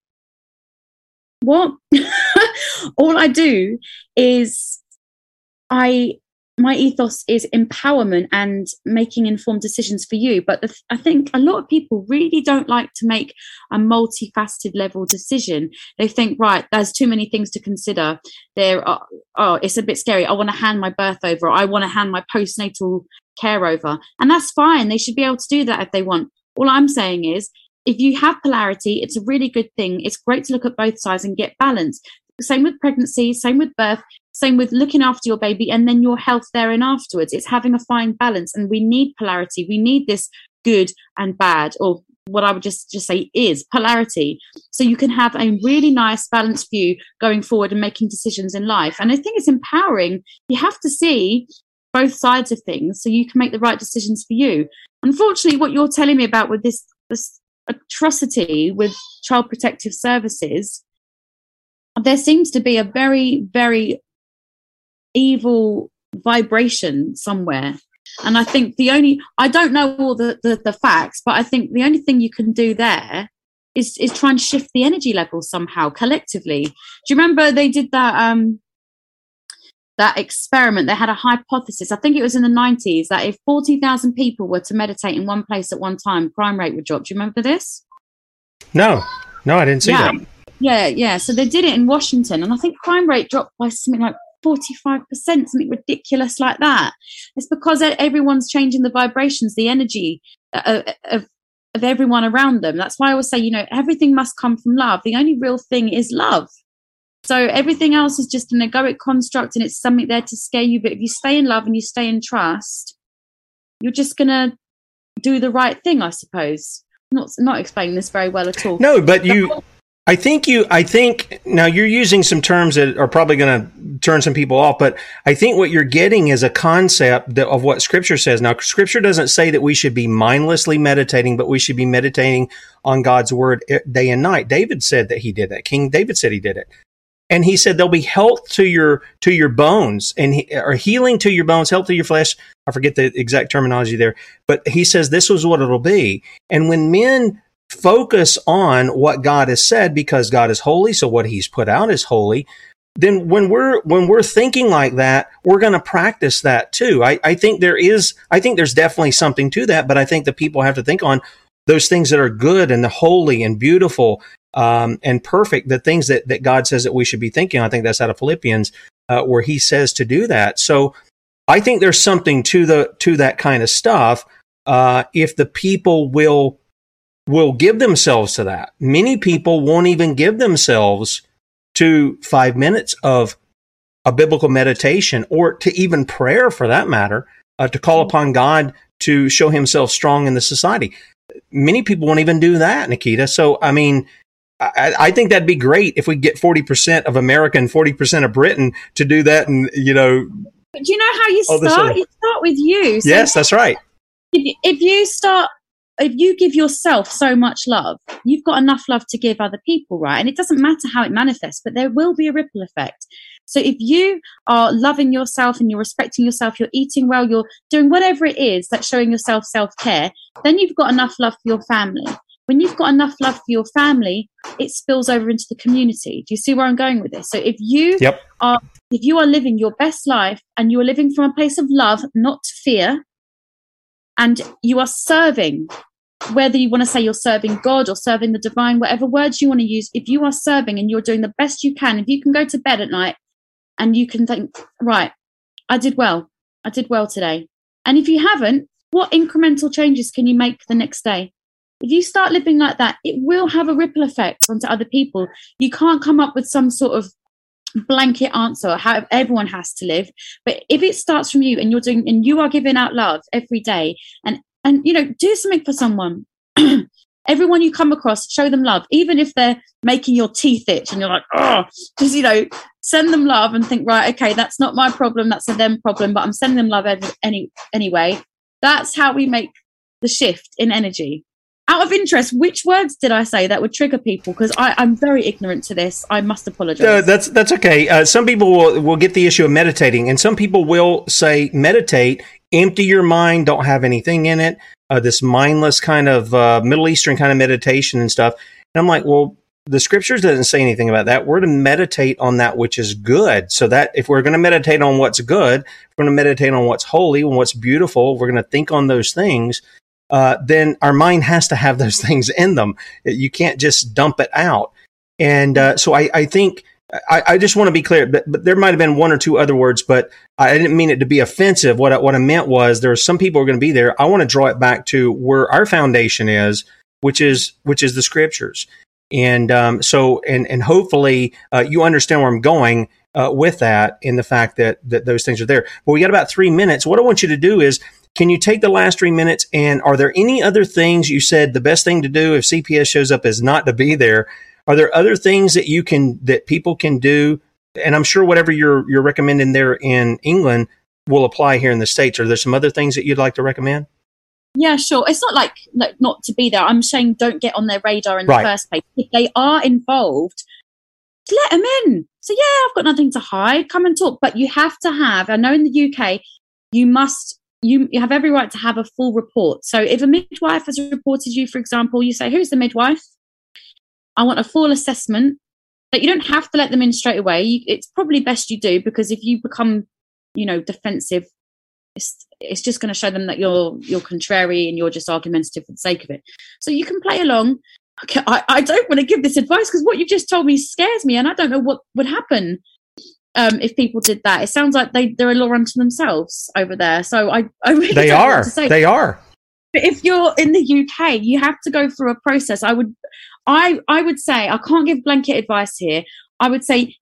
what? All I do is I my ethos is empowerment and making informed decisions for you. But the, I think a lot of people really don't like to make a multifaceted level decision. They think, right, there's too many things to consider. There, are, oh, it's a bit scary. I want to hand my birth over. I want to hand my postnatal care over, and that's fine. They should be able to do that if they want. All I'm saying is, if you have polarity, it's a really good thing. It's great to look at both sides and get balance. Same with pregnancy, same with birth. Same with looking after your baby and then your health therein afterwards. It's having a fine balance, and we need polarity. We need this good and bad, or what I would just just say is polarity. So you can have a really nice balanced view going forward and making decisions in life. And I think it's empowering. You have to see both sides of things so you can make the right decisions for you. Unfortunately, what you're telling me about with this this atrocity with child protective services, there seems to be a very, very evil vibration somewhere. And I think the only I don't know all the, the, the facts, but I think the only thing you can do there is is try and shift the energy level somehow collectively. Do you remember they did that um that experiment? They had a hypothesis. I think it was in the nineties that if forty thousand people were to meditate in one place at one time, crime rate would drop. Do you remember this? No, no, I didn't see yeah. that. Yeah, yeah. So they did it in Washington, and I think crime rate dropped by something like 45%, something ridiculous like that. It's because everyone's changing the vibrations, the energy uh, uh, of, of everyone around them. That's why I always say, you know, everything must come from love. The only real thing is love. So everything else is just an egoic construct and it's something there to scare you. But if you stay in love and you stay in trust, you're just going to do the right thing, I suppose. not not explaining this very well at all. No, but you I think you, I think now you're using some terms that are probably going to turn some people off, but I think what you're getting is a concept that, of what scripture says. Now, scripture doesn't say that we should be mindlessly meditating, but we should be meditating on God's word eh, day and night. David said that he did that. King David said he did it. And he said there'll be health to your, to your bones and he, or healing to your bones, health to your flesh. I forget the exact terminology there, but he says this was what it'll be. And when men focus on what God has said because God is holy, so what he's put out is holy, then when we're when we're thinking like that, we're going to practice that too. I, I think there is I think there's definitely something to that, but I think the people have to think on those things that are good and the holy and beautiful um, and perfect, the things that, that God says that we should be thinking. I think that's out of Philippians uh, where he says to do that. So I think there's something to the to that kind of stuff. Uh, if the people will will give themselves to that. Many people won't even give themselves to five minutes of a biblical meditation or to even prayer for that matter, uh, to call upon God to show himself strong in the society. Many people won't even do that, Nickita. So, I mean, I, I think that'd be great if we get 40% of America and 40% of Britain to do that. And, you know, but do you know how you start? You start with you. So yes, that's right. If, if you start if you give yourself so much love, you've got enough love to give other people, right? And it doesn't matter how it manifests, but there will be a ripple effect. So if you are loving yourself and you're respecting yourself, you're eating well, you're doing whatever it is that's showing yourself self care, then you've got enough love for your family. When you've got enough love for your family, it spills over into the community. Do you see where I'm going with this? So if you yep. are if you are living your best life and you are living from a place of love, not fear, and you are serving whether you want to say you're serving God or serving the divine, whatever words you want to use, if you are serving and you're doing the best you can, if you can go to bed at night and you can think, right, I did well, I did well today. And if you haven't, what incremental changes can you make the next day? If you start living like that, it will have a ripple effect onto other people. You can't come up with some sort of blanket answer how everyone has to live. But if it starts from you and you're doing and you are giving out love every day and and you know do something for someone. Everyone you come across show them love even if they're making your teeth itch and you're like oh just you know send them love and think right okay that's not my problem that's a them problem but i'm sending them love any anyway. That's how we make the shift in energy out of interest, which words did I say that would trigger people? Because I'm very ignorant to this. I must apologize. That's that's okay. Uh, some people will, will get the issue of meditating, and some people will say meditate, empty your mind, don't have anything in it. Uh, this mindless kind of uh, Middle Eastern kind of meditation and stuff. And I'm like, well, the scriptures doesn't say anything about that. We're to meditate on that which is good. So that if we're going to meditate on what's good, we're going to meditate on what's holy and what's beautiful. We're going to think on those things uh, then our mind has to have those things in them. You can't just dump it out. And uh, so I, I think I, I, just want to be clear, but, but, there might have been one or two other words, but I didn't mean it to be offensive. What I, what I meant was there are some people who are going to be there. I want to draw it back to where our foundation is, which is which is the scriptures. And um, so, and and hopefully uh, you understand where I'm going uh, with that in the fact that that those things are there. But we got about three minutes. What I want you to do is can you take the last three minutes and are there any other things you said the best thing to do if CPS shows up is not to be there? Are there other things that you can that people can do? And I'm sure whatever you're you're recommending there in England will apply here in the states. Are there some other things that you'd like to recommend? Yeah, sure. It's not like, like not to be there. I'm saying don't get on their radar in right. the first place. If they are involved, let them in. So yeah, I've got nothing to hide. Come and talk. But you have to have. I know in the UK, you must you, you have every right to have a full report. So if a midwife has reported you, for example, you say, Who's the midwife? I want a full assessment. But you don't have to let them in straight away. You, it's probably best you do because if you become, you know, defensive, it's, it's just going to show them that you're you're contrary and you're just argumentative for the sake of it. So you can play along. Okay, I, I don't want to give this advice because what you've just told me scares me, and I don't know what would happen um, if people did that. It sounds like they they're a law unto themselves over there. So I I really they are they are. But if you're in the UK, you have to go through a process. I would I I would say I can't give blanket advice here. I would say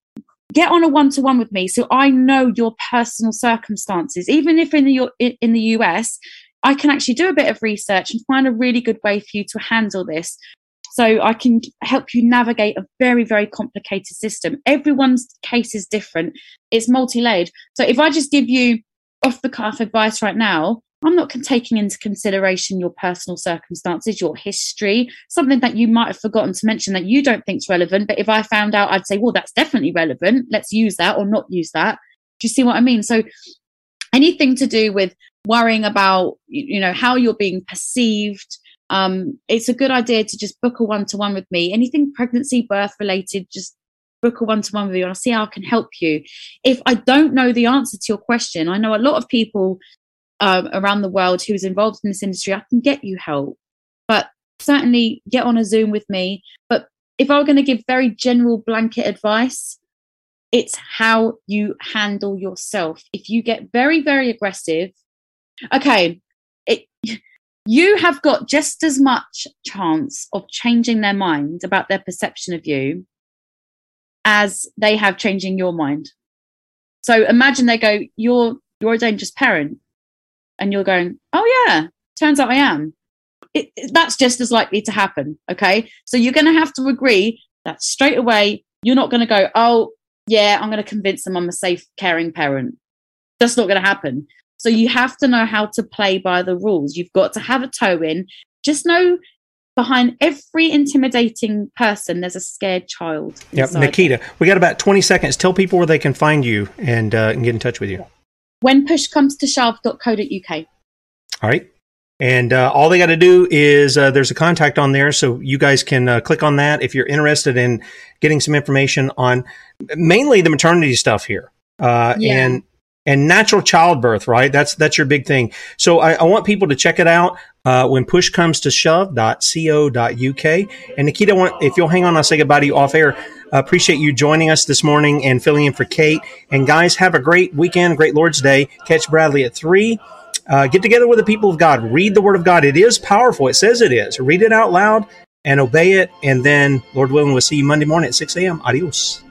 get on a one to one with me so I know your personal circumstances. Even if in the in the US, I can actually do a bit of research and find a really good way for you to handle this. So I can help you navigate a very, very complicated system. Everyone's case is different. It's multi-layered. So if I just give you off the cuff advice right now, I'm not taking into consideration your personal circumstances, your history, something that you might have forgotten to mention that you don't think is relevant. But if I found out, I'd say, well, that's definitely relevant. Let's use that or not use that. Do you see what I mean? So anything to do with worrying about, you know, how you're being perceived, um, it's a good idea to just book a one to one with me. Anything pregnancy, birth related, just book a one to one with me and I'll see how I can help you. If I don't know the answer to your question, I know a lot of people um, around the world who's involved in this industry, I can get you help. But certainly get on a Zoom with me. But if I were going to give very general blanket advice, it's how you handle yourself. If you get very, very aggressive, okay, you have got just as much chance of changing their mind about their perception of you as they have changing your mind. So imagine they go, "You're you're a dangerous parent," and you're going, "Oh yeah, turns out I am." It, it, that's just as likely to happen. Okay, so you're to have to agree that straight away. You're not to go, "Oh yeah, I'm to convince them I'm a safe, caring parent." That's not to happen. So you have to know how to play by the rules. You've got to have a toe in. Just know behind every intimidating person, there's a scared child. Yep. Nickita, we got about 20 seconds. Tell people where they can find you and, uh, and get in touch with you. When push comes to shove.co.uk. All right. And uh, all they got to do is uh, there's a contact on there, so you guys can uh, click on that if you're interested in getting some information on mainly the maternity stuff here, uh, Yeah. and and natural childbirth. Right, that's that's your big thing. So I, I want people to check it out uh, when push comes to shove.co.uk. And Nickita, want, if you'll hang on, I'll say goodbye to you off air. Uh, appreciate you joining us this morning and filling in for Kate. And guys, have a great weekend, great Lord's Day. Catch Bradley at three. Uh, get together with the people of God. Read the Word of God. It is powerful. It says it is. Read it out loud and obey it. And then, Lord willing, we'll see you Monday morning at 6 a.m. Adios.